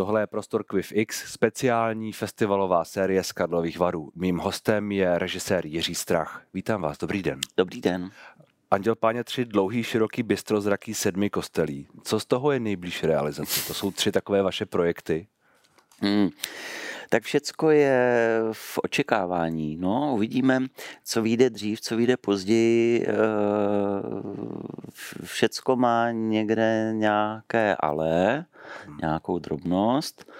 Tohle je Prostor Quiff X, speciální festivalová série z Karlových varů. Mým hostem je režisér Jiří Strach. Vítám vás, dobrý den. Dobrý den. Anděl Páně tři dlouhý, široký, bystrozraký sedmi kostelí. Co z toho je nejblíž realizace? To jsou tři takové vaše projekty. Hmm. Tak všecko je v očekávání. No, uvidíme, co vyjde dřív, co vyjde později. Eh, všecko má někde nějaké ale, nějakou drobnost.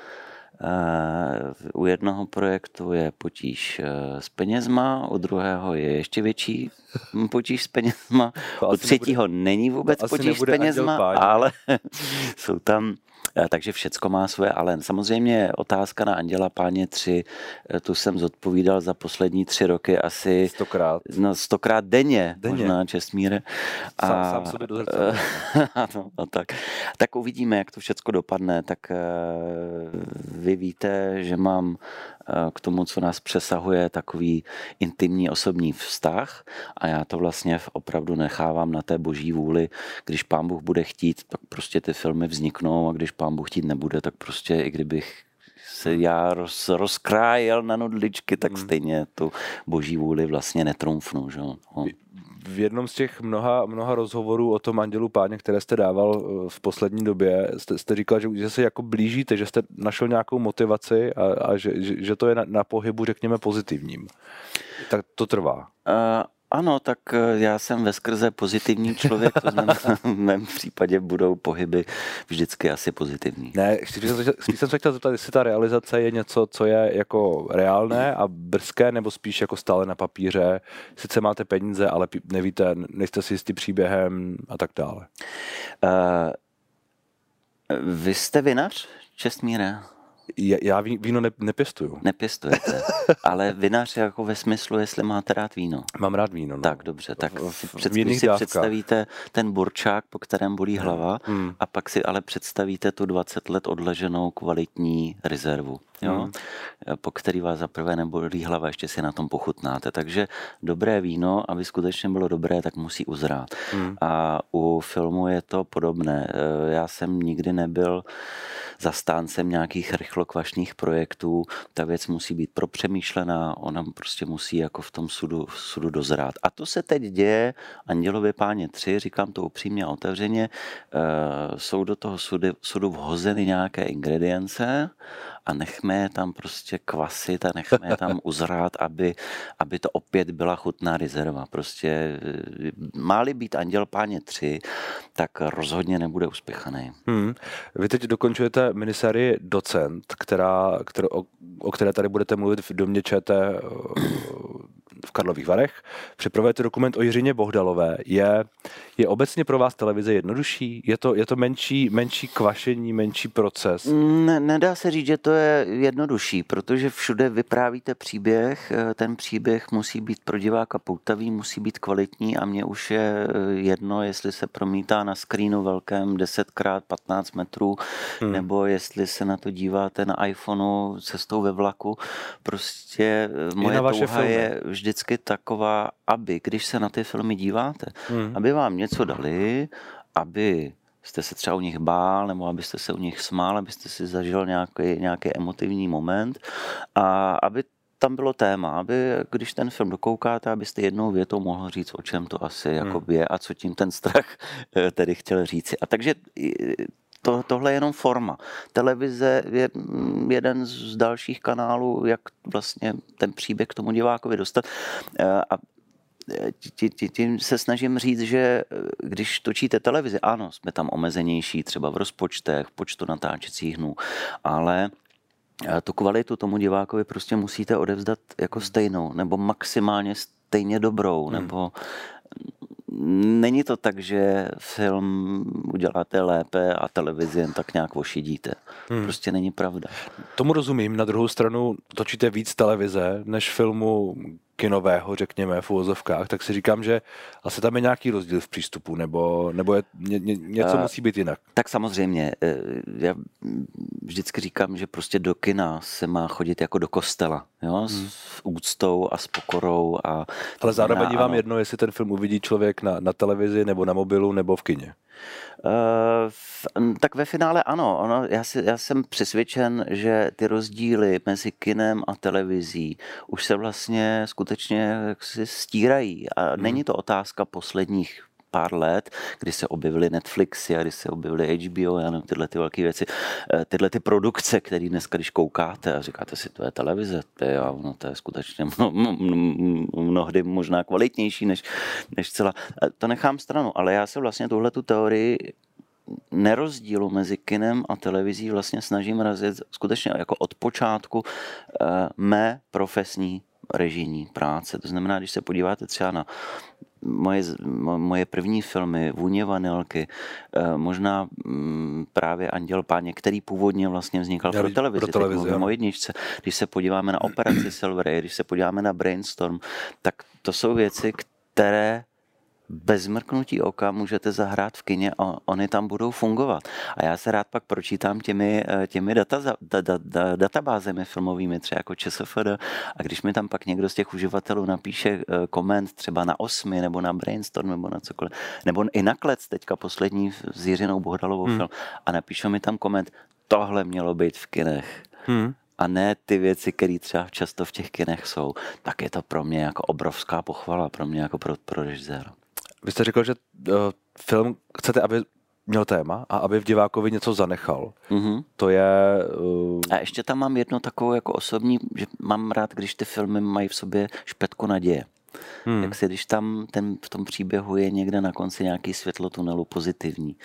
Eh, u jednoho projektu je potíž eh, s penězma, u druhého je ještě větší potíž s penězma, u třetího nebude, není vůbec potíž s penězma, ale jsou tam takže všecko má své, ale samozřejmě otázka na Anděla Páně 3, eh, tu jsem zodpovídal za poslední tři roky asi stokrát, no, stokrát denně, denně, možná Čestmíre. A, sám, sám sobě do no, no, tak. tak uvidíme, jak to všecko dopadne. Tak uh, vy víte, že mám k tomu, co nás přesahuje, takový intimní osobní vztah a já to vlastně opravdu nechávám na té boží vůli. Když pán Bůh bude chtít, tak prostě ty filmy vzniknou a když pán Bůh chtít nebude, tak prostě i kdybych se já roz, rozkrájel na nudličky, tak hmm. stejně tu boží vůli vlastně netrumfnu. Že? V jednom z těch mnoha, mnoha rozhovorů o tom Andělu Páně, které jste dával eh, v poslední době, jste, jste říkal, že, že se jako blížíte, že jste našel nějakou motivaci a, a že, že, že to je na, na pohybu, řekněme, pozitivním. Tak to trvá. Uh... Ano, tak eh, já jsem ve skrze pozitivní člověk, to znamená, v mém případě budou pohyby vždycky asi pozitivní. Ne, spíš jsem se chtěl zeptat, jestli ta realizace je něco, co je jako reálné a brzké, nebo spíš jako stále na papíře. Sice máte peníze, ale nevíte, nejste si jistý příběhem a tak dále. Uh, vy jste vinař, Čestmíre? Já víno ne, nepěstuju. Nepěstujete, ale vinař jako ve smyslu, jestli máte rád víno. Mám rád víno. No. Tak dobře, tak v, v, před, si dávkách. představíte ten burčák, po kterém bolí hlava hmm. a pak si ale představíte tu 20 let odleženou kvalitní rezervu. Jo? Hmm. po který vás zaprvé nebolí hlava, ještě si na tom pochutnáte. Takže dobré víno, aby skutečně bylo dobré, tak musí uzrát. Hmm. A u filmu je to podobné. E, já jsem nikdy nebyl zastáncem nějakých rychlokvašných projektů. Ta věc musí být propřemýšlená, ona prostě musí jako v tom sudu, v sudu dozrát. A to se teď děje, Andělově páně 3, říkám to upřímně a otevřeně, e, jsou do toho sudu, sudu vhozeny nějaké ingredience a nechme je tam prostě kvasit a nechme je tam uzrát, aby, aby to opět byla chutná rezerva. Prostě eh, má-li být Anděl Páně 3, tak rozhodně nebude uspěchaný. Hmm. Vy teď dokončujete minisérii Docent, která, kterou, o, o které tady budete mluvit v domě ČT v Karlových Varech. Připravujete dokument o Jiřině Bohdalové. Je, je obecně pro vás televize jednodušší? Je to, je to menší, menší kvašení, menší proces? Ne, nedá se říct, že to je jednodušší, protože všude vyprávíte příběh. Eh, ten příběh musí být pro diváka poutavý, musí být kvalitní a mně už je eh, jedno, jestli se promítá na screenu velkém 10x15 metrů, hmm. nebo jestli se na to díváte na iPhoneu cestou ve vlaku. Prostě eh, moje touha je vždy vždycky taková, aby, když se na ty filmy díváte, hmm. aby vám něco dali, aby jste se třeba u nich bál, nebo abyste se u nich smál, abyste si zažil nějaký, nějaký emotivní moment a aby tam bylo téma, aby když ten film dokoukáte, abyste jednou větou mohl říct, o čem to asi hmm. je a co tím ten strach eh, tedy chtěl říci. A takže to, tohle je jenom forma. Televize je jeden z dalších kanálů, jak vlastně ten příběh k tomu divákovi dostat. Eh, a eh, tím se snažím říct, že eh, když točíte televizi, ano, jsme tam omezenější, třeba v rozpočtech, počtu natáčecích dnů, ale tu kvalitu tomu divákovi prostě musíte odevzdat jako stejnou, nebo maximálně stejně dobrou, hmm. nebo není to tak, že film uděláte lépe a televizi jen tak nějak ošidíte. Hmm. Prostě není pravda. Tomu rozumím. Na druhou stranu točíte víc televize než filmu kinového, řekněme, v uvozovkách, tak si říkám, že asi tam je nějaký rozdíl v přístupu, nebo, nebo je, ně, ně, něco uh, musí být jinak. Tak samozřejmě. Eh, já vždycky říkám, že prostě do kina se má chodit jako do kostela, jo? Hmm. s úctou a s pokorou. A Ale zároveň vám jedno, jestli ten film uvidí člověk na, na televizi, nebo na mobilu, nebo v kině. Uh, tak ve finále ano. Ono, já, si, já jsem přesvědčen, že ty rozdíly mezi kinem a televizí už se vlastně skutečně si stírají. A hmm. není to otázka posledních pár let, kdy se objevily Netflixy a kdy se objevily HBO, já nevím, tyhle ty velké věci, eh, tyhle ty produkce, které dneska, když koukáte a říkáte si, to je televize, to je, no, to je skutečně mnohdy možná kvalitnější než, než celá. Eh, to nechám stranu, ale já se vlastně tuhle tu teorii nerozdílu mezi kinem a televizí vlastně snažím razit skutečně jako od počátku eh, mé profesní režijní práce. To znamená, když se podíváte třeba na moje, moje první filmy, Vůně vanilky, eh, možná mm, právě Anděl Páně, který původně vlastně vznikal pro televizi, pro televizi teď mluvím o jedničce. Když se podíváme na Operaci Silver, když se podíváme na Brainstorm, tak to jsou věci, které bez mrknutí oka můžete zahrát v kině a oni tam budou fungovat. A já se rád pak pročítám těmi, eh, těmi data, da, da, da, databázemi filmovými, třeba jako ČSFD, a když mi tam pak někdo z těch uživatelů napíše eh, koment třeba na Osmi nebo na Brainstorm nebo na cokoliv, nebo i na Klec, teďka poslední s Jiřinou Bohdalovou hmm. film, a napíše mi tam koment, tohle mělo být v kinech. Hmm a ne ty věci, které třeba často v těch kinech jsou, tak je to pro mě jako obrovská pochvala, pro mě jako pro, pro režiséra. Vy jste řekl, že uh, film chcete, aby měl téma a aby v divákovi něco zanechal. Mm-hmm. To je... Uh... A ještě tam mám jedno takovou jako osobní, že mám rád, když ty filmy mají v sobě špetku naděje. Hmm. Jak se, když tam ten, v tom příběhu je někde na konci nějaký světlo tunelu pozitivní,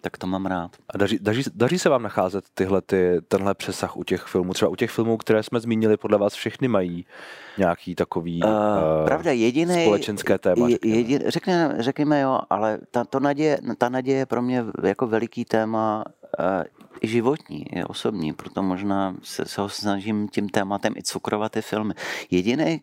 tak to mám rád. A daří, daří, daří se vám nacházet tyhle, ty, tenhle přesah u těch filmů? Třeba u těch filmů, které jsme zmínili, podle vás všechny mají nějaký takový uh, uh, pravda, jediný, společenské téma. Jedin, řekněme, řekněme jo, ale ta, to naděje, ta naděje je pro mě jako veliký téma uh, životní, je osobní, proto možná se, se ho snažím tím tématem i cukrovat ty filmy. Jediný,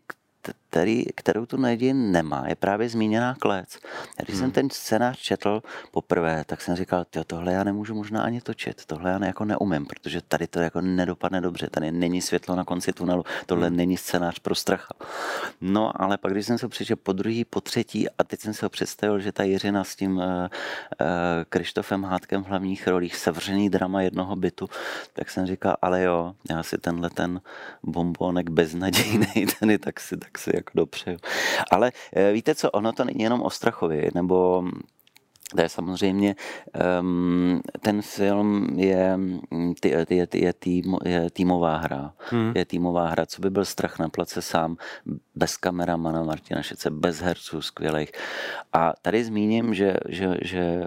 který, kterou tu naději nemá, je právě zmíněná klec. Když hmm. jsem ten scénář četl poprvé, tak jsem říkal, tohle já nemůžu možná ani točit, tohle já ne, jako neumím, protože tady to jako nedopadne dobře, tady není světlo na konci tunelu, tohle hmm. není scénář pro stracha. No, ale pak, když jsem se přišel po druhý, po třetí a teď jsem se ho představil, že ta Jiřina s tím uh, uh, Krištofem Hádkem v hlavních rolích, sevřený drama jednoho bytu, tak jsem říkal, ale jo, já si tenhle ten bombonek beznadějný, ten tak si, tak si jako dopřeju. Ale eh, víte co, ono to není jenom o Strachově, nebo to je samozřejmě, um, ten film je, je, je, je, tým, je týmová hra. Hmm. Je týmová hra, co by byl strach na place sám, bez kameramana Martina Šece, bez herců skvělých. A tady zmíním, že, že, že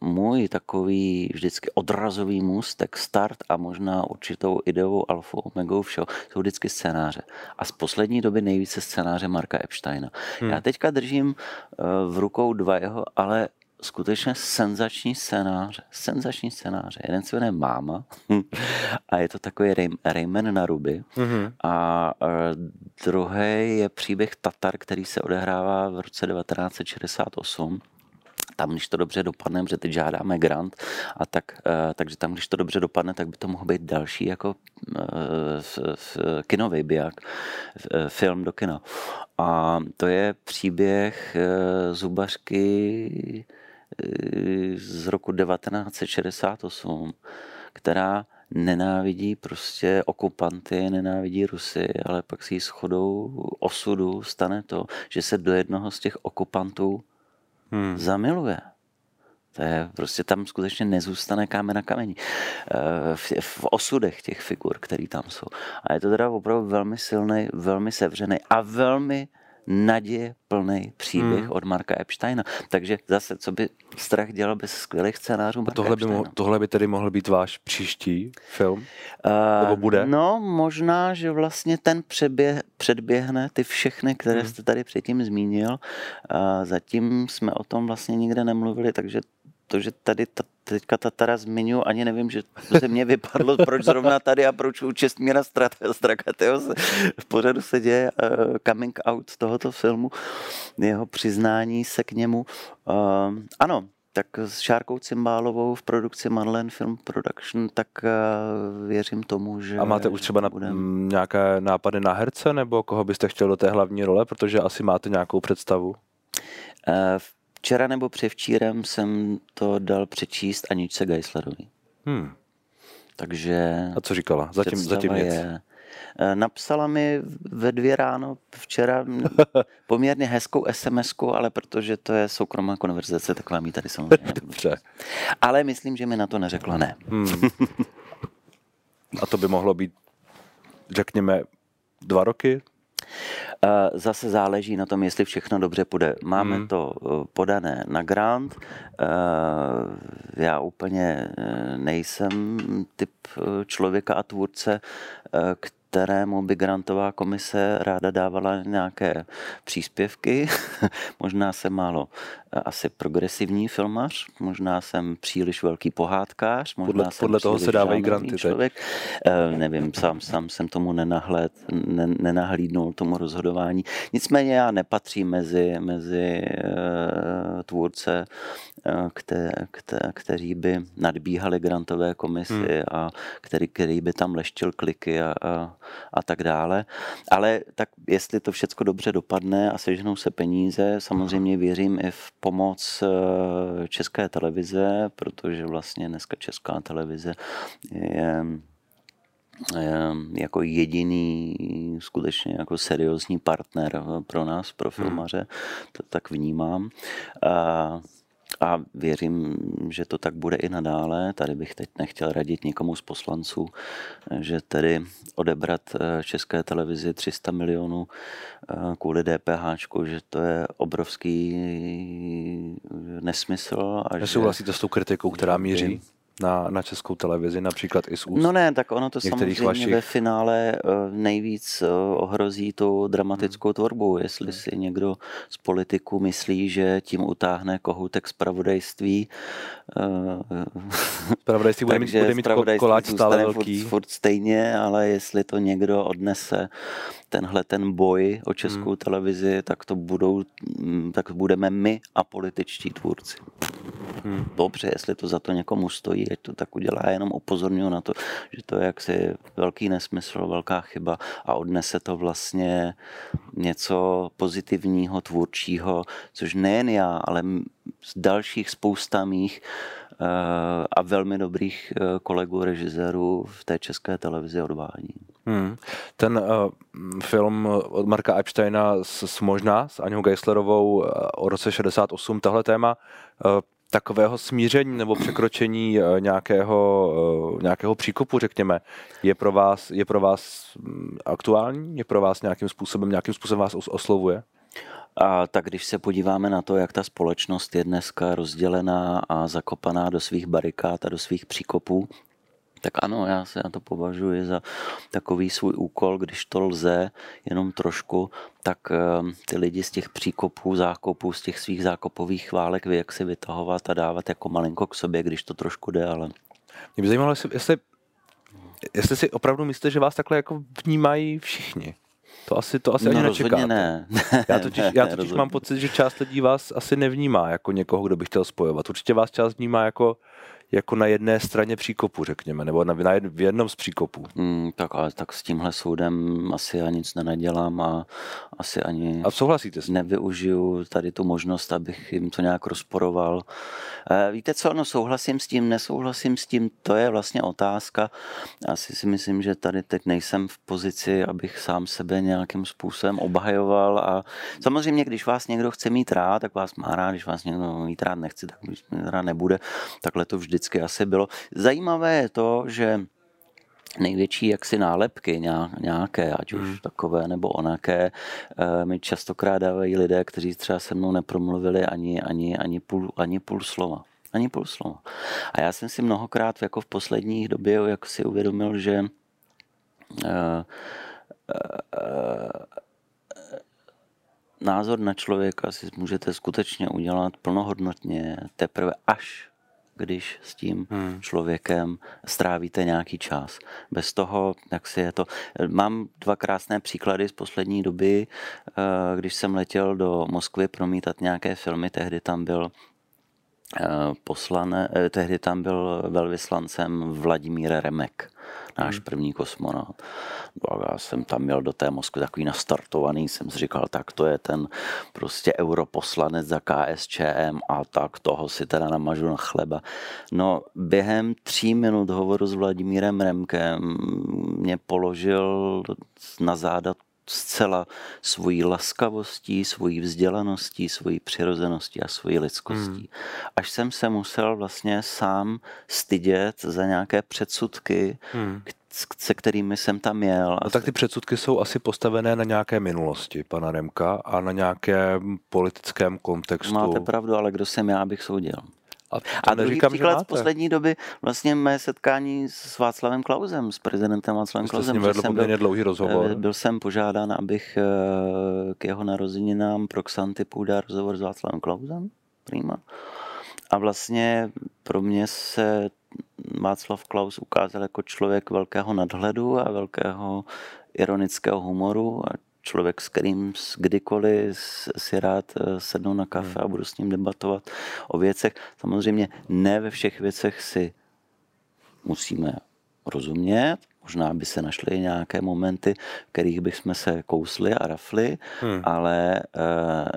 můj takový vždycky odrazový můstek, start a možná určitou ideovou alfou, omegou všeho, jsou vždycky scénáře. A z poslední doby nejvíce scénáře Marka Epsteina. Hmm. Já teďka držím uh, v rukou dva jeho, ale skutečně senzační scénář. Senzační scénář. Jeden se jmenuje Máma a je to takový Rayman na ruby. Mm-hmm. A druhý je příběh Tatar, který se odehrává v roce 1968 tam, když to dobře dopadne, že teď žádáme grant, a tak, uh, takže tam, když to dobře dopadne, tak by to mohl být další jako uh, kinový biják, uh, film do kina. A to je příběh uh, zubařky z roku 1968, která nenávidí prostě okupanty, nenávidí Rusy, ale pak si shodou osudu stane to, že se do jednoho z těch okupantů hmm. zamiluje. To je prostě tam skutečně nezůstane kámen na kameni. Eh, v, v osudech těch figur, které tam jsou. A je to teda opravdu velmi silný, velmi sevřený a velmi naděje plný příběh hmm. od Marka Epsteina. Takže zase, co by strach dělal bez skvělých scénářů Marka tohle by, mohl, tohle by tedy mohl být váš příští film? Uh, Nebo bude? No, možná, že vlastně ten přeběh, předběhne ty všechny, které hmm. jste tady předtím zmínil. Uh, zatím jsme o tom vlastně nikde nemluvili, takže to, že tady ta, teďka Tatara zmiňuji, ani nevím, že to se mě vypadlo, proč zrovna tady a proč u Čestmíra Strakateho se, v pořadu se děje uh, coming out tohoto filmu, jeho přiznání se k němu. Uh, ano, tak s Šárkou Cymbálovou v produkci Madeleine Film Production, tak uh, věřím tomu, že... A máte už třeba na, budem... nějaké nápady na herce, nebo koho byste chtěl do té hlavní role, protože asi máte nějakou představu? Uh, včera nebo převčírem jsem to dal přečíst Aničce Geislerovi. Hmm. Takže... A co říkala? Zatím, zatím nic. Je, Eh, napsala mi ve dvě ráno včera poměrně hezkou sms ale protože to je soukromá konverzace, tak vám ji tady samozřejmě Dobře. Ale myslím, že mi na to neřekla ne. Hmm. A to by mohlo být, řekněme, dva roky? Eh, zase záleží na tom, jestli všechno dobře půjde. Máme hmm. to eh, podané na grant. Já úplně nejsem typ člověka a tvůrce, kterému by grantová komise ráda dávala nějaké příspěvky. možná jsem málo eh, asi progresivní filmař, možná jsem příliš velký pohádkář, možná podle, jsem podle toho se dávají granty. Člověk. E, nevím, sám, sám jsem tomu nenahled, ne, nenahlídnul tomu rozhodování. Nicméně já nepatřím mezi, mezi e, tvůrce, e, kte, kte, kteří by nadbíhali grantové komisi hmm. a který, který by tam leštil kliky a, a a tak dále. Ale tak jestli to všechno dobře dopadne a sežnou se peníze, samozřejmě věřím i v pomoc eh, České televize, protože vlastně dneska Česká televize je jako jediný skutečně jako seriózní partner pro nás, pro hmm. filmaře, to tak vnímám. A věřím, že to tak bude i nadále. Tady bych teď nechtěl radit nikomu z poslanců, že tedy odebrat eh, české televizi 300 milionů eh, kvůli DPH, že to je obrovský nesmysl. A Nesouhlasíte že, s tou kritikou, která míří? Na, na českou televizi, například i z úst No ne, tak ono to samozřejmě vašich... ve finále eh, nejvíc eh, ohrozí tu dramatickou hmm. tvorbu. Jestli hmm. si někdo z politiků myslí, že tím utáhne kohoutek zpravodajství, Spravodajství bude mít, bude mít koláč stále velký. Furt, furt stejně, ale jestli to někdo odnese tenhle ten boj o českou hmm. televizi, tak to budou, tak budeme my a političtí tvůrci. Hmm. Dobře, jestli to za to někomu stojí, ať to tak udělá, jenom upozorňuji na to, že to je jaksi velký nesmysl, velká chyba a odnese to vlastně něco pozitivního, tvůrčího, což nejen já, ale z dalších spousta mých eh, a velmi dobrých eh, kolegů režisérů v té české televizi odvádí. Hmm. Ten uh, film od Marka Epsteina s, s možná s Aňou Geislerovou uh, o roce 68, tahle téma uh, takového smíření nebo překročení uh, nějakého, uh, nějakého příkopu, řekněme, je pro vás, je pro vás um, aktuální? Je pro vás nějakým způsobem, nějakým způsobem vás oslovuje? A tak když se podíváme na to, jak ta společnost je dneska rozdělená a zakopaná do svých barikád a do svých příkopů, tak ano, já se na to považuji za takový svůj úkol, když to lze, jenom trošku, tak ehm, ty lidi z těch příkopů, zákopů, z těch svých zákopových chválek vy jak si vytahovat a dávat jako malinko k sobě, když to trošku jde, ale... Mě by zajímalo, jestli, jestli, jestli si opravdu myslíte, že vás takhle jako vnímají všichni. To asi, to asi no, ani nečekáte. ne. Já totiž, já totiž mám pocit, že část lidí vás asi nevnímá jako někoho, kdo by chtěl spojovat. Určitě vás část vnímá jako jako na jedné straně příkopu, řekněme, nebo na, na jed, v jednom z příkopů. Mm, tak ale tak s tímhle soudem asi já nic nenadělám a asi ani a souhlasíte s nevyužiju tady tu možnost, abych jim to nějak rozporoval. E, víte co, no souhlasím s tím, nesouhlasím s tím, to je vlastně otázka. Asi si myslím, že tady teď nejsem v pozici, abych sám sebe nějakým způsobem obhajoval a samozřejmě, když vás někdo chce mít rád, tak vás má rád, když vás někdo mít rád nechce, tak mít rád nebude. Takhle to vždy vždycky asi bylo. Zajímavé je to, že největší jaksi nálepky nějaké, ať už hmm. takové nebo onaké, eh, mi častokrát dávají lidé, kteří třeba se mnou nepromluvili ani, ani, ani, půl, ani půl slova. Ani půl slova. A já jsem si mnohokrát jako v posledních době jak si uvědomil, že uh, uh, názor na člověka si můžete skutečně udělat plnohodnotně teprve až když s tím hmm. člověkem strávíte nějaký čas. Bez toho, jak si je to... Mám dva krásné příklady z poslední doby, eh, když jsem letěl do Moskvy promítat nějaké filmy, tehdy tam byl poslane, tehdy tam byl velvyslancem Vladimír Remek náš hmm. první kosmonaut. No já jsem tam měl do té Moskvy takový nastartovaný, jsem si říkal, tak to je ten prostě europoslanec za KSČM a tak toho si teda namažu na chleba. No během tří minut hovoru s Vladimírem Remkem mě položil na záda zcela svojí laskavostí, svojí vzdělaností, svojí přirozeností a svojí lidskostí. Hmm. Až jsem se musel vlastně sám stydět za nějaké předsudky, hmm. se kterými jsem tam jel. No tak ty předsudky jsou asi postavené na nějaké minulosti pana Remka a na nějakém politickém kontextu. Máte pravdu, ale kdo jsem já, abych soudil. A, a druhý neříkám, příklad z poslední doby, vlastně mé setkání s Václavem Klausem, s prezidentem Václavem Klausem. Jste jsem byl, dlouhý rozhovor. Eh, byl jsem požádán, abych eh, k jeho narozeninám pro Xantipu dal rozhovor s Václavem Klausem. Prima. A vlastně pro mě se Václav Klaus ukázal jako člověk velkého nadhledu a velkého ironického humoru a člověk, s kterým kdykoliv si rád eh, sednu na kafe a budu s ním debatovat o věcech. Samozřejmě ne ve všech věcech si musíme rozumět, Možná by se našly nějaké momenty, v kterých bychom se kousli a rafli, hmm. ale e,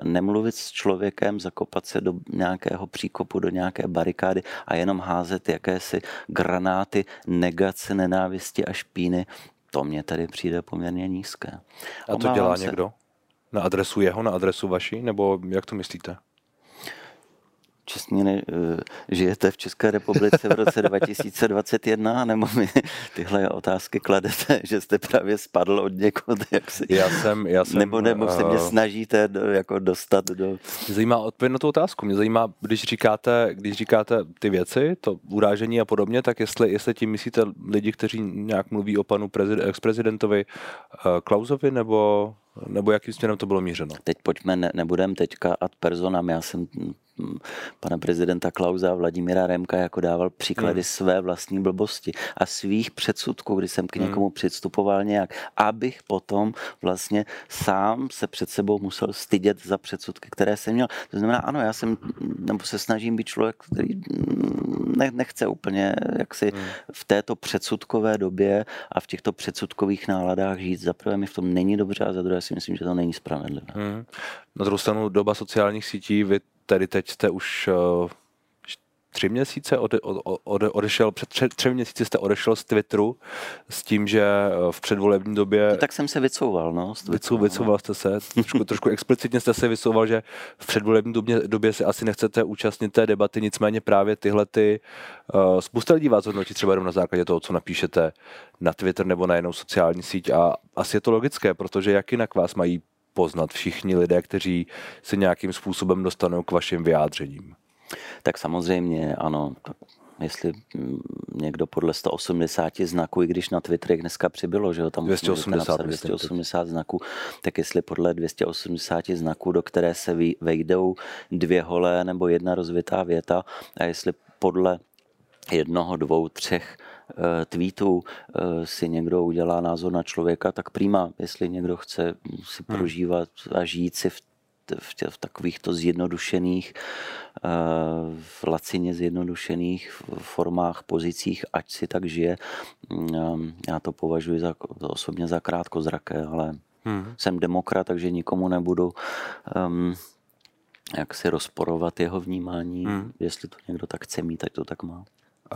nemluvit s člověkem, zakopat se do nějakého příkopu, do nějaké barikády a jenom házet jakési granáty negace, nenávisti a špíny, to mě tady přijde poměrně nízké. A to dělá se... někdo? Na adresu jeho, na adresu vaší? Nebo jak to myslíte? Čestně ne, eh, žijete v České republice v roce 2021, nebo mi tyhle otázky kladete, že jste právě spadl od někud, jak si, já jsem, já jsem, nebo, nebo se mě eh, snažíte do, jako dostat do... Mě zajímá odpověď na tu otázku. Mě zajímá, když říkáte, když říkáte ty věci, to urážení a podobně, tak jestli, jestli tím myslíte lidi, kteří nějak mluví o panu prezid, ex-prezidentovi uh, Klausovi, nebo nebo jakým směrem to bylo mířeno? Teď pojďme, ne, nebudem teďka ad personam. Já jsem pana prezidenta Klauza a Vladimíra Remka jako dával příklady hmm. své vlastní blbosti a svých předsudků, kdy jsem k hmm. někomu hmm. předstupoval nějak, abych potom vlastně sám se před sebou musel stydět za předsudky, které jsem měl. To znamená, ano, já jsem, nebo se snažím být člověk, který ne, nechce úplně jaksi hmm. v této předsudkové době a v těchto předsudkových náladách žít. Za prvé mi v tom není dobře a za druhé si myslím, že to není spravedlivé. Hmm. Na druhou stranu doba sociálních sítí, vy tedy teď jste už uh, tři měsíce ode, ode, odešel, před tři, tři měsíci jste odešel z Twitteru s tím, že eh, v předvolební době... No, tak jsem se vycouval, no. Vycou, vycouval jste se, trošku, trošku explicitně jste se vysouval, že v předvolební době, době se asi nechcete účastnit té debaty, nicméně právě tyhle ty... Uh, spousta lidí vás hodnotí třeba jenom na základě toho, co napíšete na Twitter nebo na jinou sociální síť a asi je to logické, protože jak jinak vás mají poznat všichni lidé, kteří se nějakým způsobem dostanou k vašim vyjádřením? Tak samozřejmě, ano. Tak jestli někdo podle 180 znaků, i když na Twitterech dneska přibylo, že jo, tam 280, 280 znaků, tak jestli podle 280 znaků, do které se vejdou dvě holé nebo jedna rozvitá věta, a jestli podle jednoho, dvou, třech tweetů eh, si někdo udělá názor na člověka, tak prýma, jestli někdo chce si hmm. prožívat a žít si v v, tě, v takovýchto zjednodušených, eh, v lacině zjednodušených formách, pozicích, ať si tak žije. Mm, já to považuji za, osobně za krátkozraké, ale hmm. jsem demokrat, takže nikomu nebudu um, jak si rozporovat jeho vnímání. Hmm. Jestli to někdo tak chce mít, tak to tak má.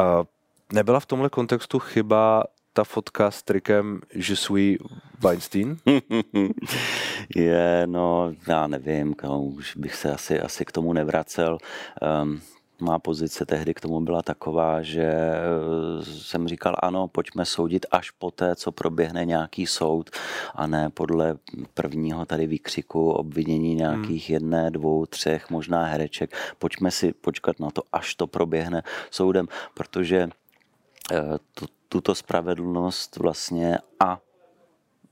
Uh, Nebyla v tomhle kontextu chyba ta fotka s trikem Je suis Weinstein? Je, no, já nevím, už bych se asi, asi k tomu nevracel. Um, má pozice tehdy k tomu byla taková, že eh, jsem říkal, ano, pojďme soudit až poté, co proběhne nějaký soud a ne podle prvního tady výkřiku obvinění nějakých hmm. jedné, dvou, třech, možná hereček. Pojďme si počkat na to, až to proběhne soudem, protože tuto spravedlnost vlastně a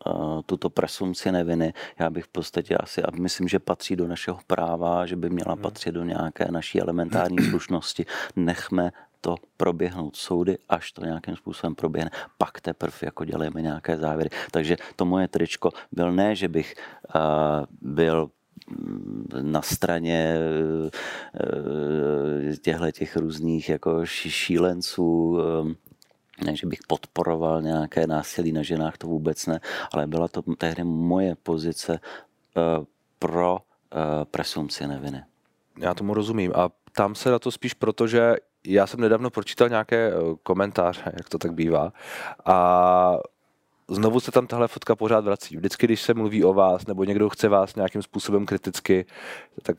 eh, tuto presumci neviny, já bych v podstatě asi, a myslím, že patří do našeho práva, že by měla hmm. patřit do nějaké naší elementární slušnosti. Nechme to proběhnout soudy, až to nějakým způsobem proběhne, pak teprve jako děláme nějaké závěry. Takže to moje tričko byl ne, že bych uh, byl na straně těchto těch různých jako šílenců, ne, že bych podporoval nějaké násilí na ženách, to vůbec ne, ale byla to tehdy moje pozice pro presumci neviny. Já tomu rozumím a tam se na to spíš proto, že já jsem nedávno pročítal nějaké komentáře, jak to tak bývá, a znovu se tam tahle fotka pořád vrací. Vždycky, když se mluví o vás, nebo někdo chce vás nějakým způsobem kriticky, tak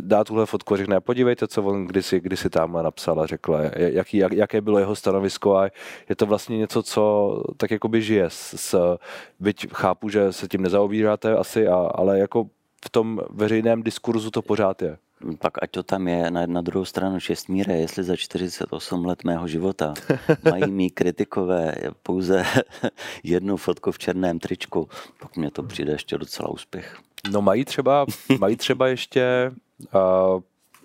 dá tuhle fotku a řekne, podívejte, co on kdysi, kdysi tam napsal a řekl, jaký, jak, jaké bylo jeho stanovisko a je to vlastně něco, co tak jakoby žije. S, s, byť chápu, že se tím nezaobíráte asi, a, ale jako v tom veřejném diskurzu to pořád je pak ať to tam je na, na druhou stranu Čestmíre, jestli za 48 let mého života mají mý kritikové pouze jednu fotku v černém tričku, pak mě to přijde ještě docela úspěch. No mají třeba, mají třeba ještě, uh,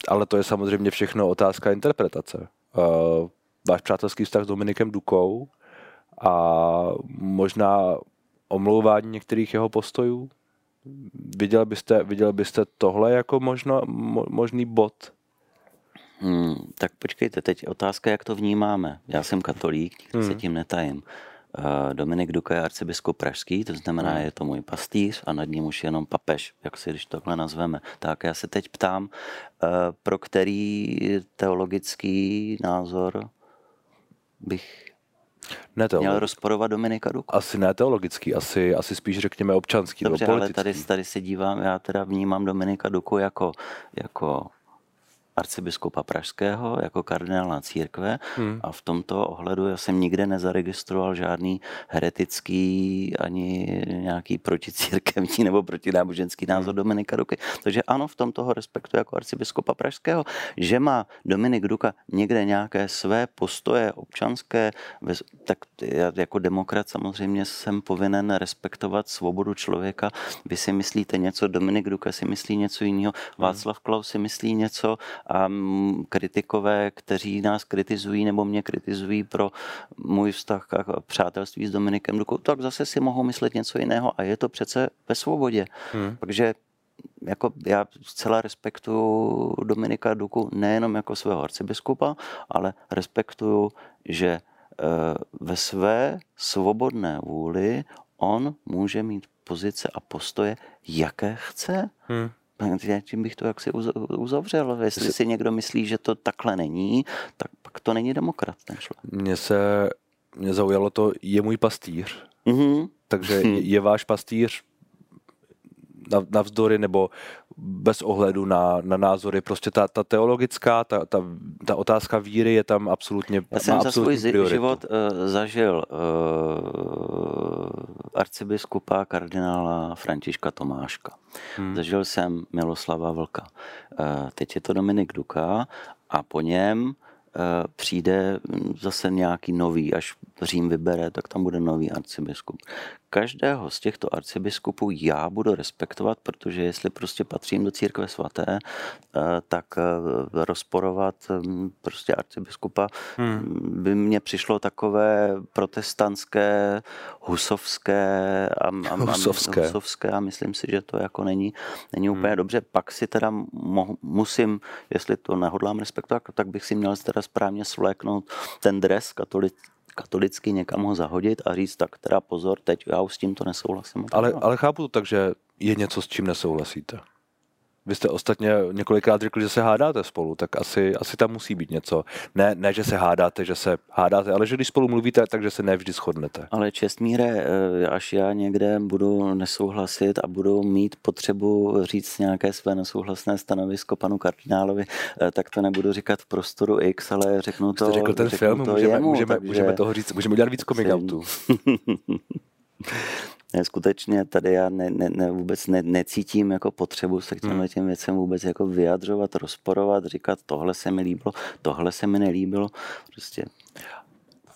ale to je samozřejmě všechno otázka interpretace. Uh, váš přátelský vztah s Dominikem Dukou a možná omlouvání některých jeho postojů? Viděl byste, viděl byste tohle jako možno, mo, možný bod? Hmm, tak počkejte, teď otázka, jak to vnímáme. Já jsem katolík, hmm. se tím netajím. Uh, Dominik Duka je arcibiskup pražský, to znamená, hmm. je to můj pastýř a nad ním už jenom papež, jak si když takhle nazveme. Tak já se teď ptám, uh, pro který teologický názor bych ne teologický. Měl rozporovat Dominika Duku. Asi ne teologický, asi, asi spíš řekněme občanský Dobře, ale tady, tady se dívám, já teda vnímám Dominika Duku jako, jako arcibiskupa Pražského jako kardinála církve hmm. a v tomto ohledu já jsem nikde nezaregistroval žádný heretický ani nějaký proticírkevní nebo protináboženský názor hmm. Dominika Duky. Takže ano, v tomto ho respektu jako arcibiskupa Pražského, že má Dominik Duka někde nějaké své postoje občanské, tak já jako demokrat samozřejmě jsem povinen respektovat svobodu člověka. Vy si myslíte něco, Dominik Duka si myslí něco jiného, hmm. Václav Klaus si myslí něco a kritikové, kteří nás kritizují nebo mě kritizují pro můj vztah a přátelství s Dominikem Dukou, tak zase si mohou myslet něco jiného a je to přece ve svobodě. Hmm. Takže jako já zcela respektuju Dominika Duku nejenom jako svého arcibiskupa, ale respektuju, že e, ve své svobodné vůli on může mít pozice a postoje, jaké chce. Hmm tím bych to jaksi uzavřel. Jestli si někdo myslí, že to takhle není, tak pak to není demokrat ten člověk. Mně se mě zaujalo to, je můj pastýř. Mm-hmm. Takže je, je váš pastýř navzdory nebo bez ohledu na, na názory. Prostě ta, ta teologická, ta, ta, ta otázka víry je tam absolutně Já jsem za svůj prioritu. život uh, zažil uh, arcibiskupa kardinála Františka Tomáška. Hmm. Zažil jsem Miloslava Vlka. Uh, teď je to Dominik Duka a po něm Eh, přijde zase nějaký nový, až Řím vybere, tak tam bude nový arcibiskup. Každého z těchto arcibiskupů já budu respektovat, protože jestli prostě patřím do církve svaté, eh, tak eh, rozporovat hm, prostě arcibiskupa hmm. by mně přišlo takové protestantské, husovské a, a, husovské. a, husovské a myslím si, že to jako není, není úplně hmm. dobře. Pak si teda mo, musím, jestli to nehodlám respektovat, tak bych si měl teda správně svléknout ten dres katolik, katolicky někam ho zahodit a říct, tak teda pozor, teď já už s tímto nesouhlasím. Ale, ale chápu to tak, že je něco, s čím nesouhlasíte. Vy jste ostatně několikrát řekli, že se hádáte spolu, tak asi, asi tam musí být něco. Ne, ne, že se hádáte, že se hádáte, ale že když spolu mluvíte, takže se nevždy shodnete. Ale čestmíre, eh, až já někde budu nesouhlasit a budu mít potřebu říct nějaké své nesouhlasné stanovisko panu kardinálovi, eh, tak to nebudu říkat v prostoru X, ale řeknu to. Jste řekl ten film, to můžeme, jemu, můžeme, takže... můžeme toho říct, můžeme udělat víc coming ne, skutečně tady já ne, ne, ne, vůbec ne, necítím jako potřebu se k těmhle hmm. těm věcem vůbec jako vyjadřovat, rozporovat, říkat tohle se mi líbilo, tohle se mi nelíbilo. Prostě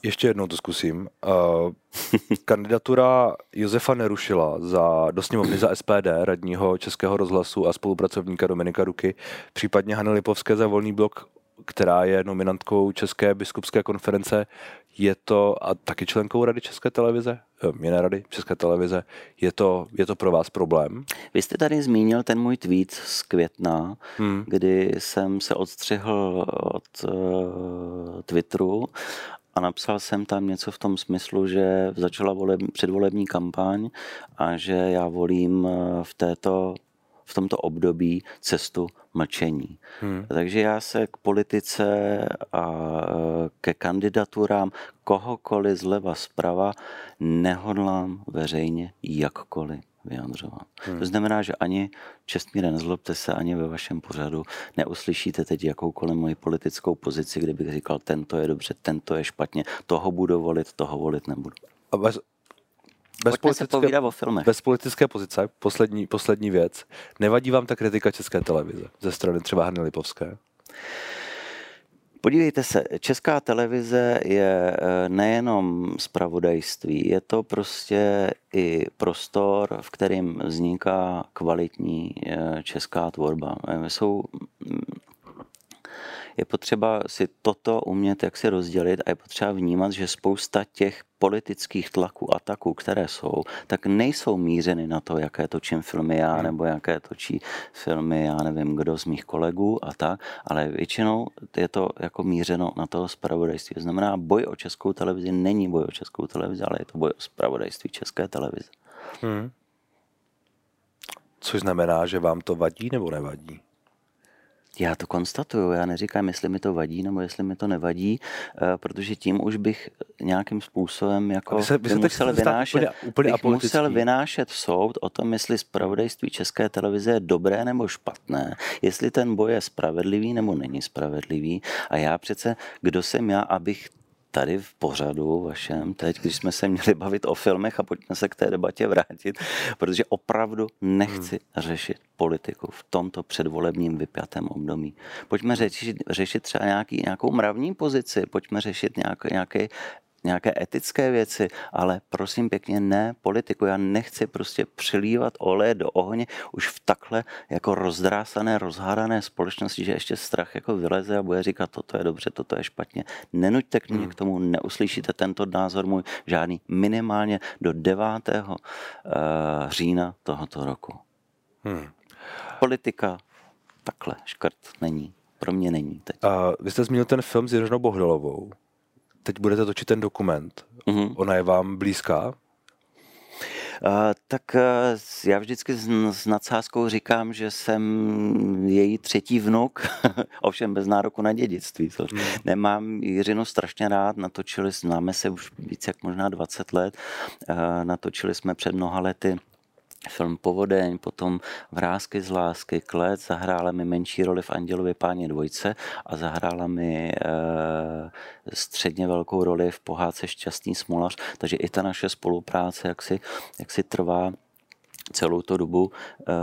ještě jednou to zkusím. Uh, kandidatura Josefa Nerušila za, do sněmovny za SPD, radního Českého rozhlasu a spolupracovníka Dominika Ruky, případně Hany Lipovské za volný blok která je nominantkou České biskupské konference, je to, a taky členkou Rady České televize, eh, jiné Rady České televize, je to, je to pro vás problém? Vy jste tady zmínil ten můj tweet z května, hmm. kdy jsem se odstřihl od uh, Twitteru a napsal jsem tam něco v tom smyslu, že začala voleb, předvolební kampaň a že já volím eh, v této v tomto období cestu mlčení. Hmm. Takže já se k politice a e, ke kandidaturám kohokoliv zleva zprava nehodlám veřejně jakkoliv vyjadřovat. Hmm. To znamená, že ani čestmíre nezlobte se, ani ve vašem pořadu neuslyšíte teď jakoukoliv moji politickou pozici, kde bych říkal, tento je dobře, tento je špatně, toho budu volit, toho volit nebudu. A bez, bez politické, o filmech. Bez politické pozice, poslední, poslední věc. Nevadí vám ta kritika České televize ze strany třeba Hany Lipovské? Podívejte se, Česká televize je eh, nejenom zpravodajství, je to prostě i prostor, v kterém vzniká kvalitní eh, česká tvorba. Eh, jsou je potřeba si toto umět jak si rozdělit a je potřeba vnímat, že spousta těch politických tlaků, ataků, které jsou, tak nejsou mířeny na to, jaké točím filmy já, hmm. nebo jaké točí filmy, já nevím, kdo z mých kolegů a tak, ale většinou je to jako mířeno na to spravodajství. To znamená, boj o českou televizi není boj o českou televizi, ale je to boj o spravodajství české televize. Hmm. Což znamená, že vám to vadí nebo nevadí? Já to konstatuju, já neříkám, jestli mi to vadí nebo jestli mi to nevadí, eh, protože tím už bych nějakým způsobem jako se, by musel, vynášet, úplně, úplně bych musel vynášet soud o tom, jestli zpravodajství České televize je dobré nebo špatné, jestli ten boj je spravedlivý nebo není spravedlivý. A já přece, kdo jsem já, abych tady v pořadu vašem teď, když jsme se měli bavit o filmech a pojďme se k té debatě vrátit, protože opravdu nechci hmm. řešit politiku v tomto předvolebním vypjatém období. Pojďme řešit, řešit třeba nějaký, nějakou mravní pozici, pojďme řešit nějaký, nějaký nějaké etické věci, ale prosím pěkně ne politiku. Já nechci prostě přilívat oleje do ohně už v takhle jako rozdrásané, rozhádané společnosti, že ještě strach jako vyleze a bude říkat, toto je dobře, toto je špatně. Nenuďte k mě hmm. k tomu, neuslyšíte tento názor můj žádný minimálně do 9. Uh, eh, října tohoto roku. Hmm. Politika takhle škrt není. Pro mě není teď. A vy jste zmínil ten film s Jiřinou Bohdalovou teď budete točit ten dokument. Mm-hmm. Ona je vám blízká? Uh, tak uh, já vždycky s, s nadsázkou říkám, že jsem její třetí vnuk, ovšem bez nároku na dědictví. To hmm. Nemám Jiřinu strašně rád, natočili, známe se už více jak možná 20 let, uh, natočili jsme před mnoha lety film Povodeň, potom Vrázky z lásky, Klec, zahrála mi menší roli v Andělově páně dvojce a zahrála mi e, středně velkou roli v pohádce Šťastný smolař, takže i ta naše spolupráce jak si, jak si trvá celou tu dobu e,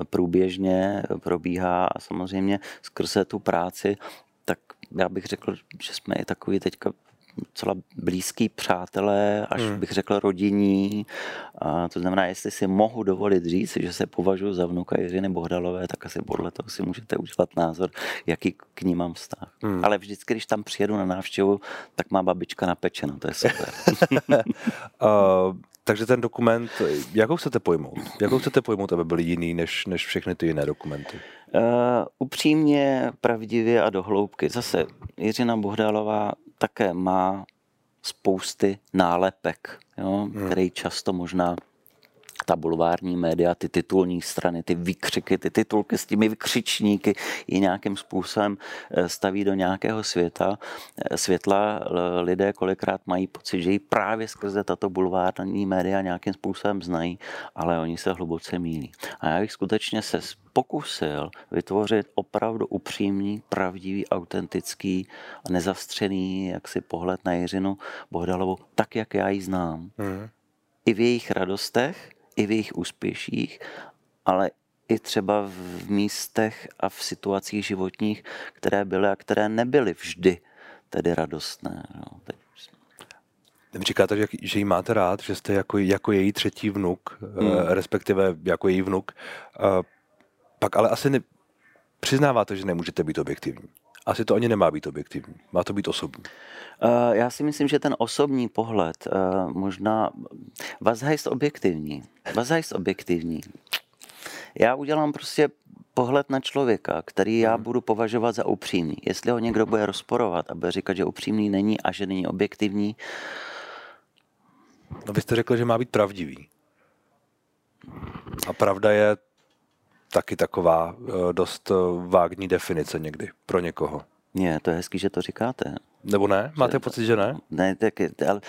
e, průběžně probíhá a samozřejmě skrze tu práci tak já bych řekl, že jsme i takový teďka docela blízký přátelé, až hmm. bych řekl rodinní. A to znamená, jestli si mohu dovolit říct, že se považuji za vnuka Jiřiny Bohdalové, tak asi podle toho si můžete udělat názor, jaký k ní mám vztah. Hmm. Ale vždycky, když tam přijedu na návštěvu, tak má babička napečeno, to je super. uh, takže ten dokument, jakou chcete pojmout? Jakou chcete pojmout, aby byl jiný než, než všechny ty jiné dokumenty? Uh, upřímně, pravdivě a dohloubky. Zase Jiřina Bohdalová také má spousty nálepek, jo, hmm. který často možná ta bulvární média, ty titulní strany, ty výkřiky, ty titulky s těmi vykřičníky i nějakým způsobem eh, staví do nějakého světa. Eh, světla lidé kolikrát mají pocit, že ji právě skrze tato bulvární média nějakým způsobem znají, ale oni se hluboce mílí. A já bych skutečně se pokusil vytvořit opravdu upřímný, pravdivý, autentický a nezastřený jaksi pohled na Jiřinu Bohdalovou, tak, jak já ji znám. Mm. I v jejich radostech, i v jejich úspěších, ale i třeba v místech a v situacích životních, které byly a které nebyly vždy tedy radostné. No, teď Říkáte, že, že ji máte rád, že jste jako, jako její třetí vnuk, hmm. respektive jako její vnuk. Pak ale asi ne, přiznáváte, že nemůžete být objektivní. Asi to ani nemá být objektivní, má to být osobní. Uh, já si myslím, že ten osobní pohled uh, možná... Heißt objektivní? Heißt objektivní? Já udělám prostě pohled na člověka, který já hmm. budu považovat za upřímný. Jestli ho někdo bude rozporovat a bude říkat, že upřímný není a že není objektivní. No vy jste řekl, že má být pravdivý. A pravda je taky taková eh, dost eh, vágní definice někdy pro někoho. Ne, to je hezký, že to říkáte. Nebo ne? Máte že, pocit, že ne? Ne, tak, ale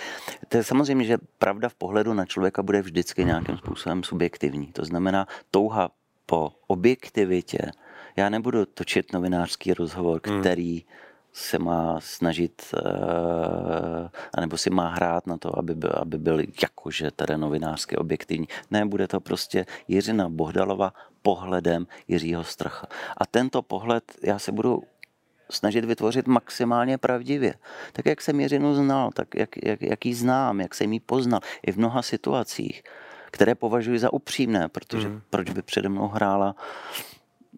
to je samozřejmě, že pravda v pohledu na člověka bude vždycky nějakým způsobem subjektivní. To znamená, touha po objektivitě. Já nebudu točit novinářský rozhovor, hmm. který hmm. Se má snažit, uh, anebo si má hrát na to, aby byl, aby byl jakože tedy novinářské objektivní. Ne, bude to prostě Jiřina Bohdalova pohledem Jiřího Stracha. A tento pohled já se budu snažit vytvořit maximálně pravdivě. Tak jak jsem Jiřinu znal, tak jak, jak, jak ji znám, jak jsem ji poznal i v mnoha situacích které považuji za upřímné, protože mm. proč by přede mnou hrála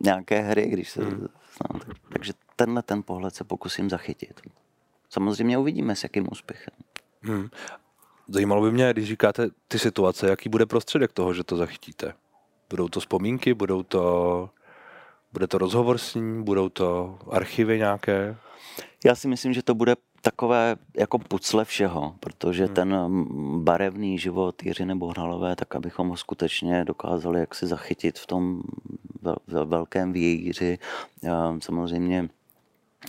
nějaké hry, když se... Mm. No, tak, takže tenhle ten pohled se pokusím zachytit. Samozřejmě uvidíme, s jakým úspěchem. Mm. Zajímalo by mě, když říkáte ty situace, jaký bude prostředek toho, že to zachytíte? Budou to vzpomínky, budou to, bude to rozhovor s ním, budou to archivy nějaké? Já si myslím, že to bude takové jako pucle všeho, protože hmm. ten barevný život Jiřiny Bohnalové, tak abychom ho skutečně dokázali jak si zachytit v tom velkém vějíři. Samozřejmě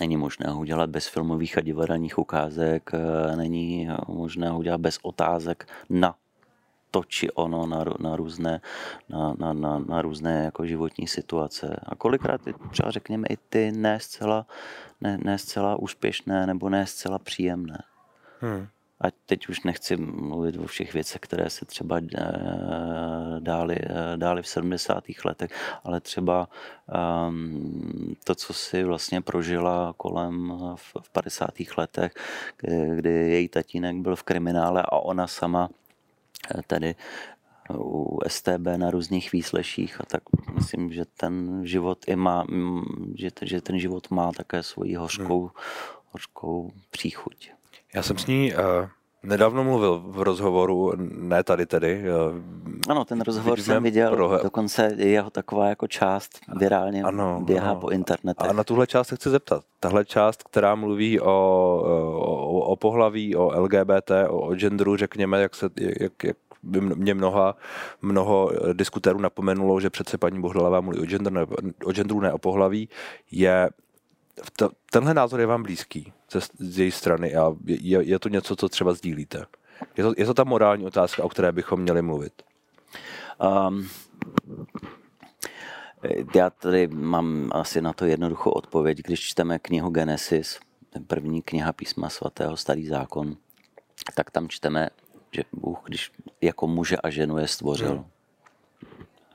Není možné ho udělat bez filmových a divadelních ukázek, není možné ho udělat bez otázek na to či ono na, na různé, na, na, na, na různé jako životní situace. A kolikrát třeba řekněme i ty ne zcela, ne, ne zcela úspěšné nebo ne zcela příjemné. Hmm. A teď už nechci mluvit o všech věcech, které se třeba eh, dály, eh, dály v 70. letech, ale třeba um, to, co si vlastně prožila kolem v, v 50. letech, kdy, její tatínek byl v kriminále a ona sama tady u STB na různých výsleších a tak myslím, že ten život i má, že, že ten život má také svoji hořkou, hmm. hořkou příchuť. Já jsem s ní uh, nedávno mluvil v rozhovoru, ne tady tedy. Uh, ano, ten rozhovor jsem viděl, pro... dokonce jeho taková jako část virálně ano, běhá ano. po internetu. A na tuhle část se chci zeptat. Tahle část, která mluví o, o, o pohlaví, o LGBT, o, o genderu, řekněme, jak, se, jak, jak by mě mnoha, mnoho eh, diskutérů napomenulo, že přece paní Bohdalová mluví o, gender, ne, o genderu, ne o pohlaví, je to, tenhle názor je vám blízký ze, z její strany a je, je to něco, co třeba sdílíte. Je to, je to ta morální otázka, o které bychom měli mluvit. Um, já tady mám asi na to jednoduchou odpověď. Když čteme knihu Genesis, první kniha písma svatého, starý zákon, tak tam čteme že Bůh, když jako muže a ženu je stvořil, hmm.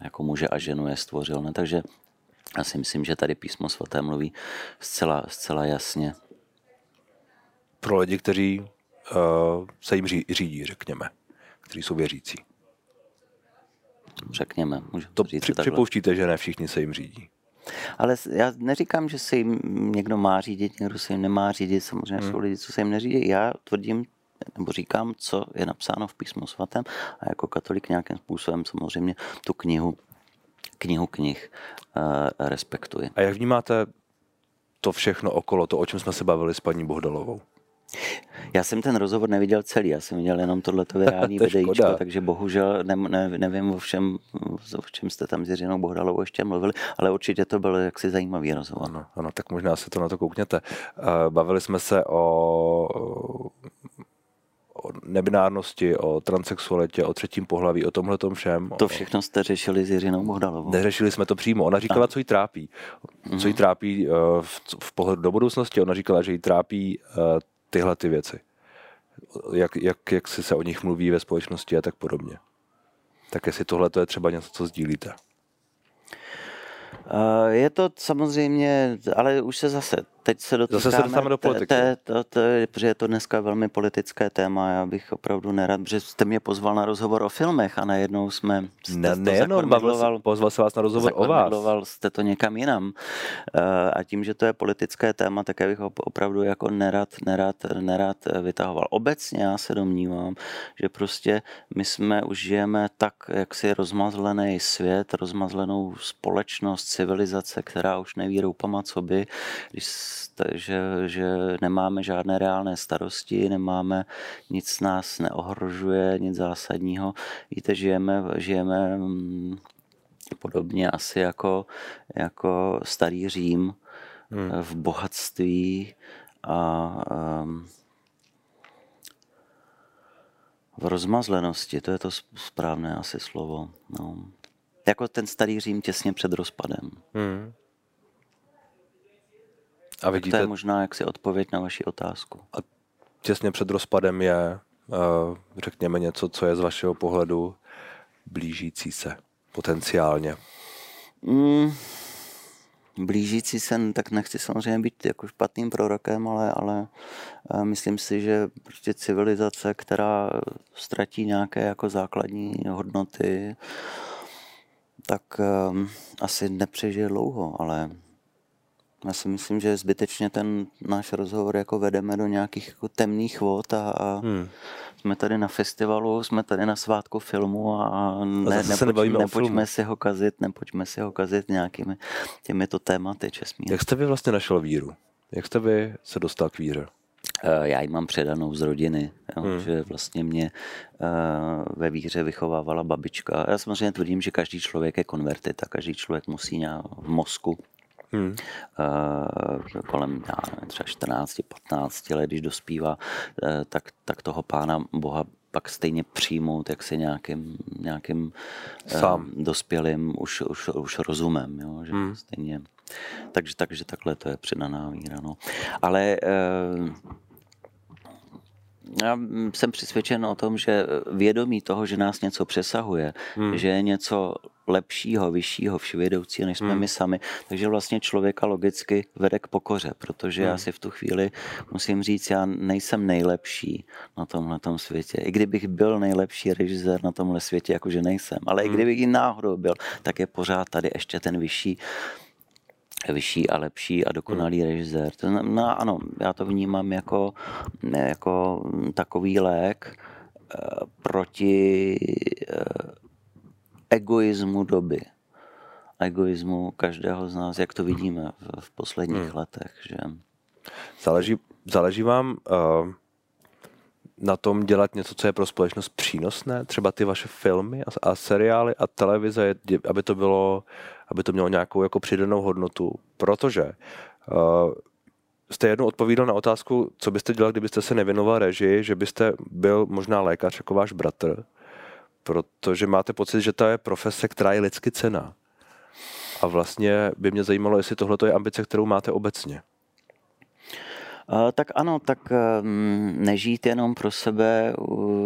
jako muže a ženu je stvořil. Ne? Takže já si myslím, že tady písmo svaté mluví zcela, zcela jasně. Pro lidi, kteří uh, se jim řídí, řekněme, kteří jsou věřící. Řekněme, můžu to říct při, Připouštíte, že ne všichni se jim řídí. Ale já neříkám, že se jim někdo má řídit, někdo se jim nemá řídit. Samozřejmě hmm. jsou lidi, co se jim neřídí. Já tvrdím nebo říkám, co je napsáno v písmu svatém a jako katolik nějakým způsobem samozřejmě tu knihu, knihu knih uh, respektuji. A jak vnímáte to všechno okolo, to, o čem jsme se bavili s paní Bohdalovou? Já jsem ten rozhovor neviděl celý, já jsem viděl jenom tohleto virální videíčko, takže bohužel ne, ne, nevím o všem, o čem jste tam s Jiřinou Bohdalovou ještě mluvili, ale určitě to byl jaksi zajímavý rozhovor. Ano, ano, tak možná se to na to koukněte. Eh, bavili jsme se o o nebinárnosti, o transexualitě, o třetím pohlaví, o tomhle tom všem. To všechno jste řešili s Jiřinou Bohdalovou. Neřešili jsme to přímo. Ona říkala, co jí trápí. Co jí mhm. trápí uh, v, v pohledu do budoucnosti. Ona říkala, že jí trápí uh, tyhle ty věci. Jak, jak, jak si se o nich mluví ve společnosti a tak podobně. Tak jestli tohle je třeba něco, co sdílíte. Je to samozřejmě, ale už se zase teď se Zase se dostáváme do politiky. Té, to, to, protože je to dneska velmi politické téma, já bych opravdu nerad, protože jste mě pozval na rozhovor o filmech a najednou jsme... Ne, nejenom, pozval se vás na rozhovor o vás. jste to někam jinam. Eh, a tím, že to je politické téma, tak já bych opravdu jako nerad, nerad, nerad vytahoval. Obecně já se domnívám, že prostě my jsme už žijeme tak, jak si rozmazlený svět, rozmazlenou společnost, civilizace, která už neví roupama, co by, když že, že nemáme žádné reálné starosti, nemáme, nic nás neohrožuje, nic zásadního. Víte, žijeme, žijeme mm, podobně asi jako, jako starý Řím hmm. v bohatství a um, v rozmazlenosti, to je to správné asi slovo. No. Jako ten starý Řím těsně před rozpadem. Hmm. A vidíte, to je možná jaksi odpověď na vaši otázku. A těsně před rozpadem je, eh, řekněme, něco, co je z vašeho pohledu blížící se potenciálně. Mm, blížící se, tak nechci samozřejmě být jako špatným prorokem, ale, ale eh, myslím si, že prostě civilizace, která ztratí nějaké jako základní hodnoty, tak um, asi nepřežije dlouho, ale já si myslím, že zbytečně ten náš rozhovor jako vedeme do nějakých jako temných vod a, a hmm. jsme tady na festivalu, jsme tady na svátku filmu a, ne, a nepoč, nepočme si ho kazit, nepočme si ho kazit nějakými těmito tématy česmí. Jak jste vy vlastně našel víru? Jak jste vy se dostal k víře? Eh, já ji mám předanou z rodiny, jo, hmm. že vlastně mě uh, ve víře vychovávala babička. Já samozřejmě tvrdím, že každý člověk je konvertit a každý člověk musí nějak v mozku Hmm. Uh, kolem já třeba 14, 15 let, když dospívá, uh, tak, tak toho pána Boha pak stejně přijmout, jak se nějakým, nějakým Sám. Uh, dospělým už, už, už rozumem, jo, že hmm. stejně takže, takže takhle to je přidaná víra. No. Ale uh, já jsem přesvědčen o tom, že vědomí toho, že nás něco přesahuje, hmm. že je něco lepšího, vyššího, vševědoucího, než jsme hmm. my sami. Takže vlastně člověka logicky vede k pokoře, protože hmm. já si v tu chvíli musím říct, já nejsem nejlepší na tomhle světě. I kdybych byl nejlepší režisér na tomhle světě, jakože nejsem, ale hmm. i kdybych i náhodou byl, tak je pořád tady ještě ten vyšší vyšší a lepší a dokonalý hmm. režisér. To znamená, ano, já to vnímám jako, jako takový lék eh, proti eh, egoismu doby. Egoismu každého z nás, jak to vidíme v, v posledních hmm. letech. Že... Záleží, záleží vám uh, na tom dělat něco, co je pro společnost přínosné? Třeba ty vaše filmy a, a seriály a televize, aby to bylo, aby to mělo nějakou jako přidanou hodnotu, protože uh, jste jednou odpovídal na otázku, co byste dělal, kdybyste se nevěnoval režii, že byste byl možná lékař jako váš bratr, protože máte pocit, že to je profese, která je lidsky cená. A vlastně by mě zajímalo, jestli tohle je ambice, kterou máte obecně. Tak ano, tak ehm, nežít jenom pro sebe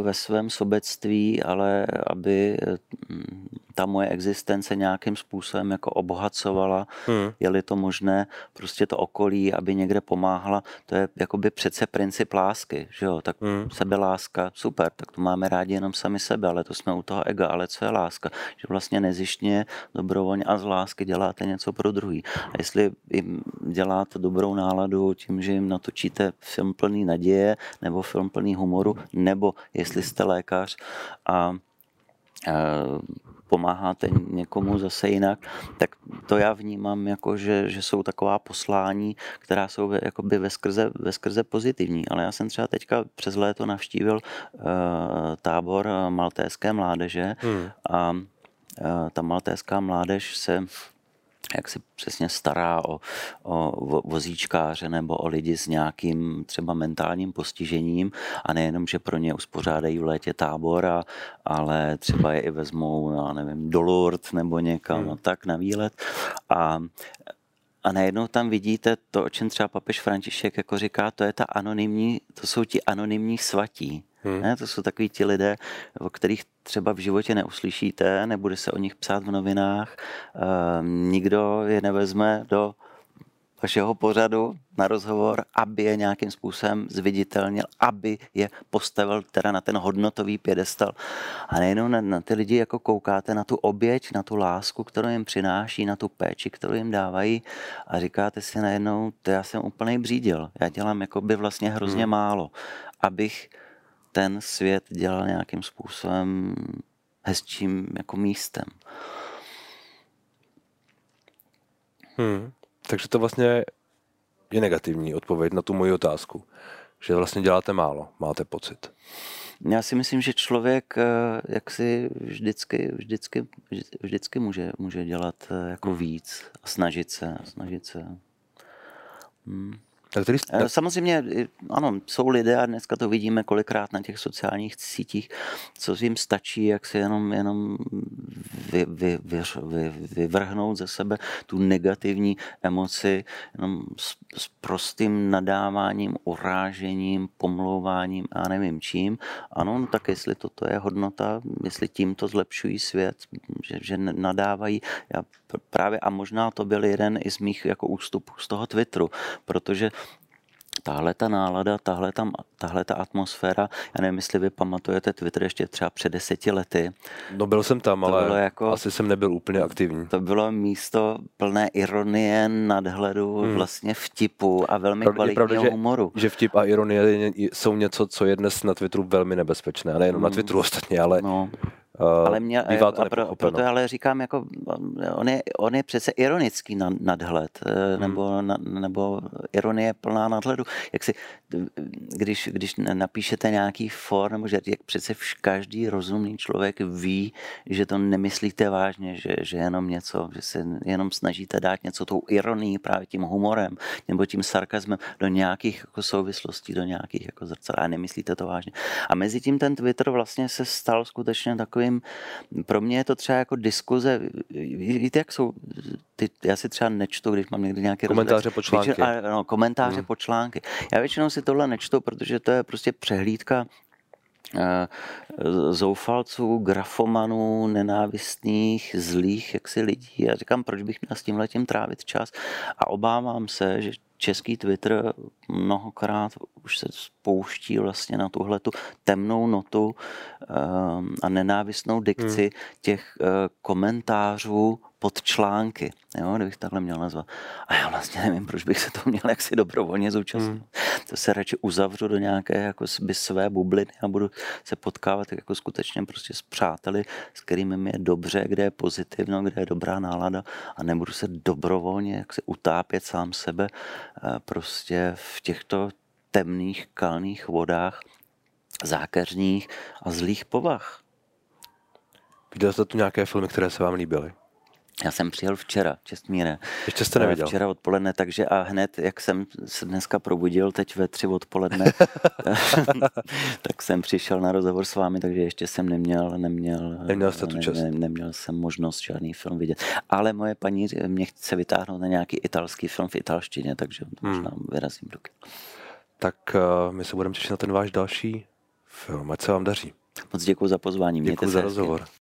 ve svém sobectví, ale aby mm, ta moje existence nějakým způsobem jako obohacovala, hmm. je-li to možné, prostě to okolí, aby někde pomáhala, to je jakoby přece princip lásky, že jo, tak hmm. sebeláska, super, tak to máme rádi jenom sami sebe, ale to jsme u toho ega, ale co je láska, že vlastně nezištně, dobrovolně a z lásky děláte něco pro druhý. A jestli jim děláte dobrou náladu tím, že jim natočíte film plný naděje, nebo film plný humoru, nebo jestli jste lékař a pomáháte někomu zase jinak, tak to já vnímám jako, že, že jsou taková poslání, která jsou jakoby ve skrze, ve skrze pozitivní. Ale já jsem třeba teďka přes léto navštívil uh, tábor maltéské mládeže hmm. a uh, ta maltéská mládež se jak se přesně stará o, o vozíčkáře nebo o lidi s nějakým třeba mentálním postižením a nejenom, že pro ně uspořádají v létě tábor, a, ale třeba je i vezmou, já nevím, do Lourdes nebo někam hmm. a tak na výlet a a najednou tam vidíte to, o čem třeba papež František jako říká, to je ta anonymní, to jsou ti anonymní svatí. Hmm. Ne, to jsou takový ti lidé, o kterých třeba v životě neuslyšíte, nebude se o nich psát v novinách, um, nikdo je nevezme do vašeho pořadu na rozhovor, aby je nějakým způsobem zviditelnil, aby je postavil teda na ten hodnotový pědestal. A nejenom na, na ty lidi jako koukáte na tu oběť, na tu lásku, kterou jim přináší, na tu péči, kterou jim dávají a říkáte si najednou, to já jsem úplně břídil. Já dělám jako by vlastně hrozně hmm. málo, abych ten svět dělal nějakým způsobem hezčím jako místem. Hmm. Takže to vlastně je negativní odpověď na tu moji otázku. Že vlastně děláte málo, máte pocit. Já si myslím, že člověk eh, jak si vždycky, vždycky, vždycky může, může dělat eh, jako hmm. víc a snažit se. Snažit se. Hmm. Eh, samozřejmě, ano, jsou lidé, a dneska to vidíme kolikrát na těch sociálních sítích, co jim stačí, jak se jenom, jenom vy, vy, vy, vy, vyvrhnout ze sebe tu negativní emoci jenom s, s prostým nadáváním, urážením, pomlouváním a nevím čím. Ano, no tak jestli toto je hodnota, jestli tímto zlepšují svět, že, že nadávají, já právě a možná to byl jeden i z mých jako ústupů z toho Twitteru, protože tahle ta nálada, tahle ta, tahle ta atmosféra, já nevím, jestli vy pamatujete Twitter ještě třeba před deseti lety. No byl jsem tam, to ale jako, asi jsem nebyl úplně aktivní. To bylo místo plné ironie, nadhledu, hmm. vlastně vtipu a velmi Pravdě, kvalitního pravda, humoru. Že, že vtip a ironie jsou něco, co je dnes na Twitteru velmi nebezpečné. A nejenom hmm. na Twitteru ostatně, ale no. Uh, ale mě, bývá to a pro, proto ale říkám, jako, on, je, on je přece ironický nad, nadhled, eh, hmm. nebo, na, nebo ironie plná nadhledu. Jak si, když, když napíšete nějaký for, nebo že jak přece vš, každý rozumný člověk ví, že to nemyslíte vážně, že, že jenom něco, že se jenom snažíte dát něco tou ironií, právě tím humorem, nebo tím sarkazmem do nějakých jako souvislostí, do nějakých jako zrcadel a nemyslíte to vážně. A mezi tím ten Twitter vlastně se stal skutečně takový takovým, pro mě je to třeba jako diskuze, víte, jak jsou, ty, já si třeba nečtu, když mám někdy nějaké komentáře po články. Většinou, no, komentáře hmm. po články. Já většinou si tohle nečtu, protože to je prostě přehlídka eh, zoufalců, grafomanů, nenávistných, zlých jaksi lidí. Já říkám, proč bych měl s tím letím trávit čas a obávám se, že český Twitter mnohokrát už se spouští vlastně na tuhle tu temnou notu ehm, a nenávistnou dikci hmm. těch eh, komentářů pod články, jo, kdybych takhle měl nazvat. A já vlastně nevím, proč bych se to měl jaksi dobrovolně zúčastnit. Hmm. To se radši uzavřu do nějaké jako své bubliny a budu se potkávat jako skutečně prostě s přáteli, s kterými mi je dobře, kde je pozitivno, kde je dobrá nálada a nebudu se dobrovolně jaksi utápět sám sebe eh, prostě v těchto temných kalných vodách zákeřních a zlých povah. Viděl jste tu nějaké filmy, které se vám líbily? Já jsem přijel včera, Čestmíre. Ještě jste neviděl. Včera odpoledne, takže a hned, jak jsem se dneska probudil, teď ve tři odpoledne, tak jsem přišel na rozhovor s vámi, takže ještě jsem neměl, neměl, neměl, jste tu čas. Ne, neměl jsem možnost žádný film vidět. Ale moje paní mě chce vytáhnout na nějaký italský film v italštině, takže to možná hmm. vyrazím do Tak uh, my se budeme těšit na ten váš další film. Ať se vám daří. Moc děkuji za pozvání. Děkuji za rozhovor.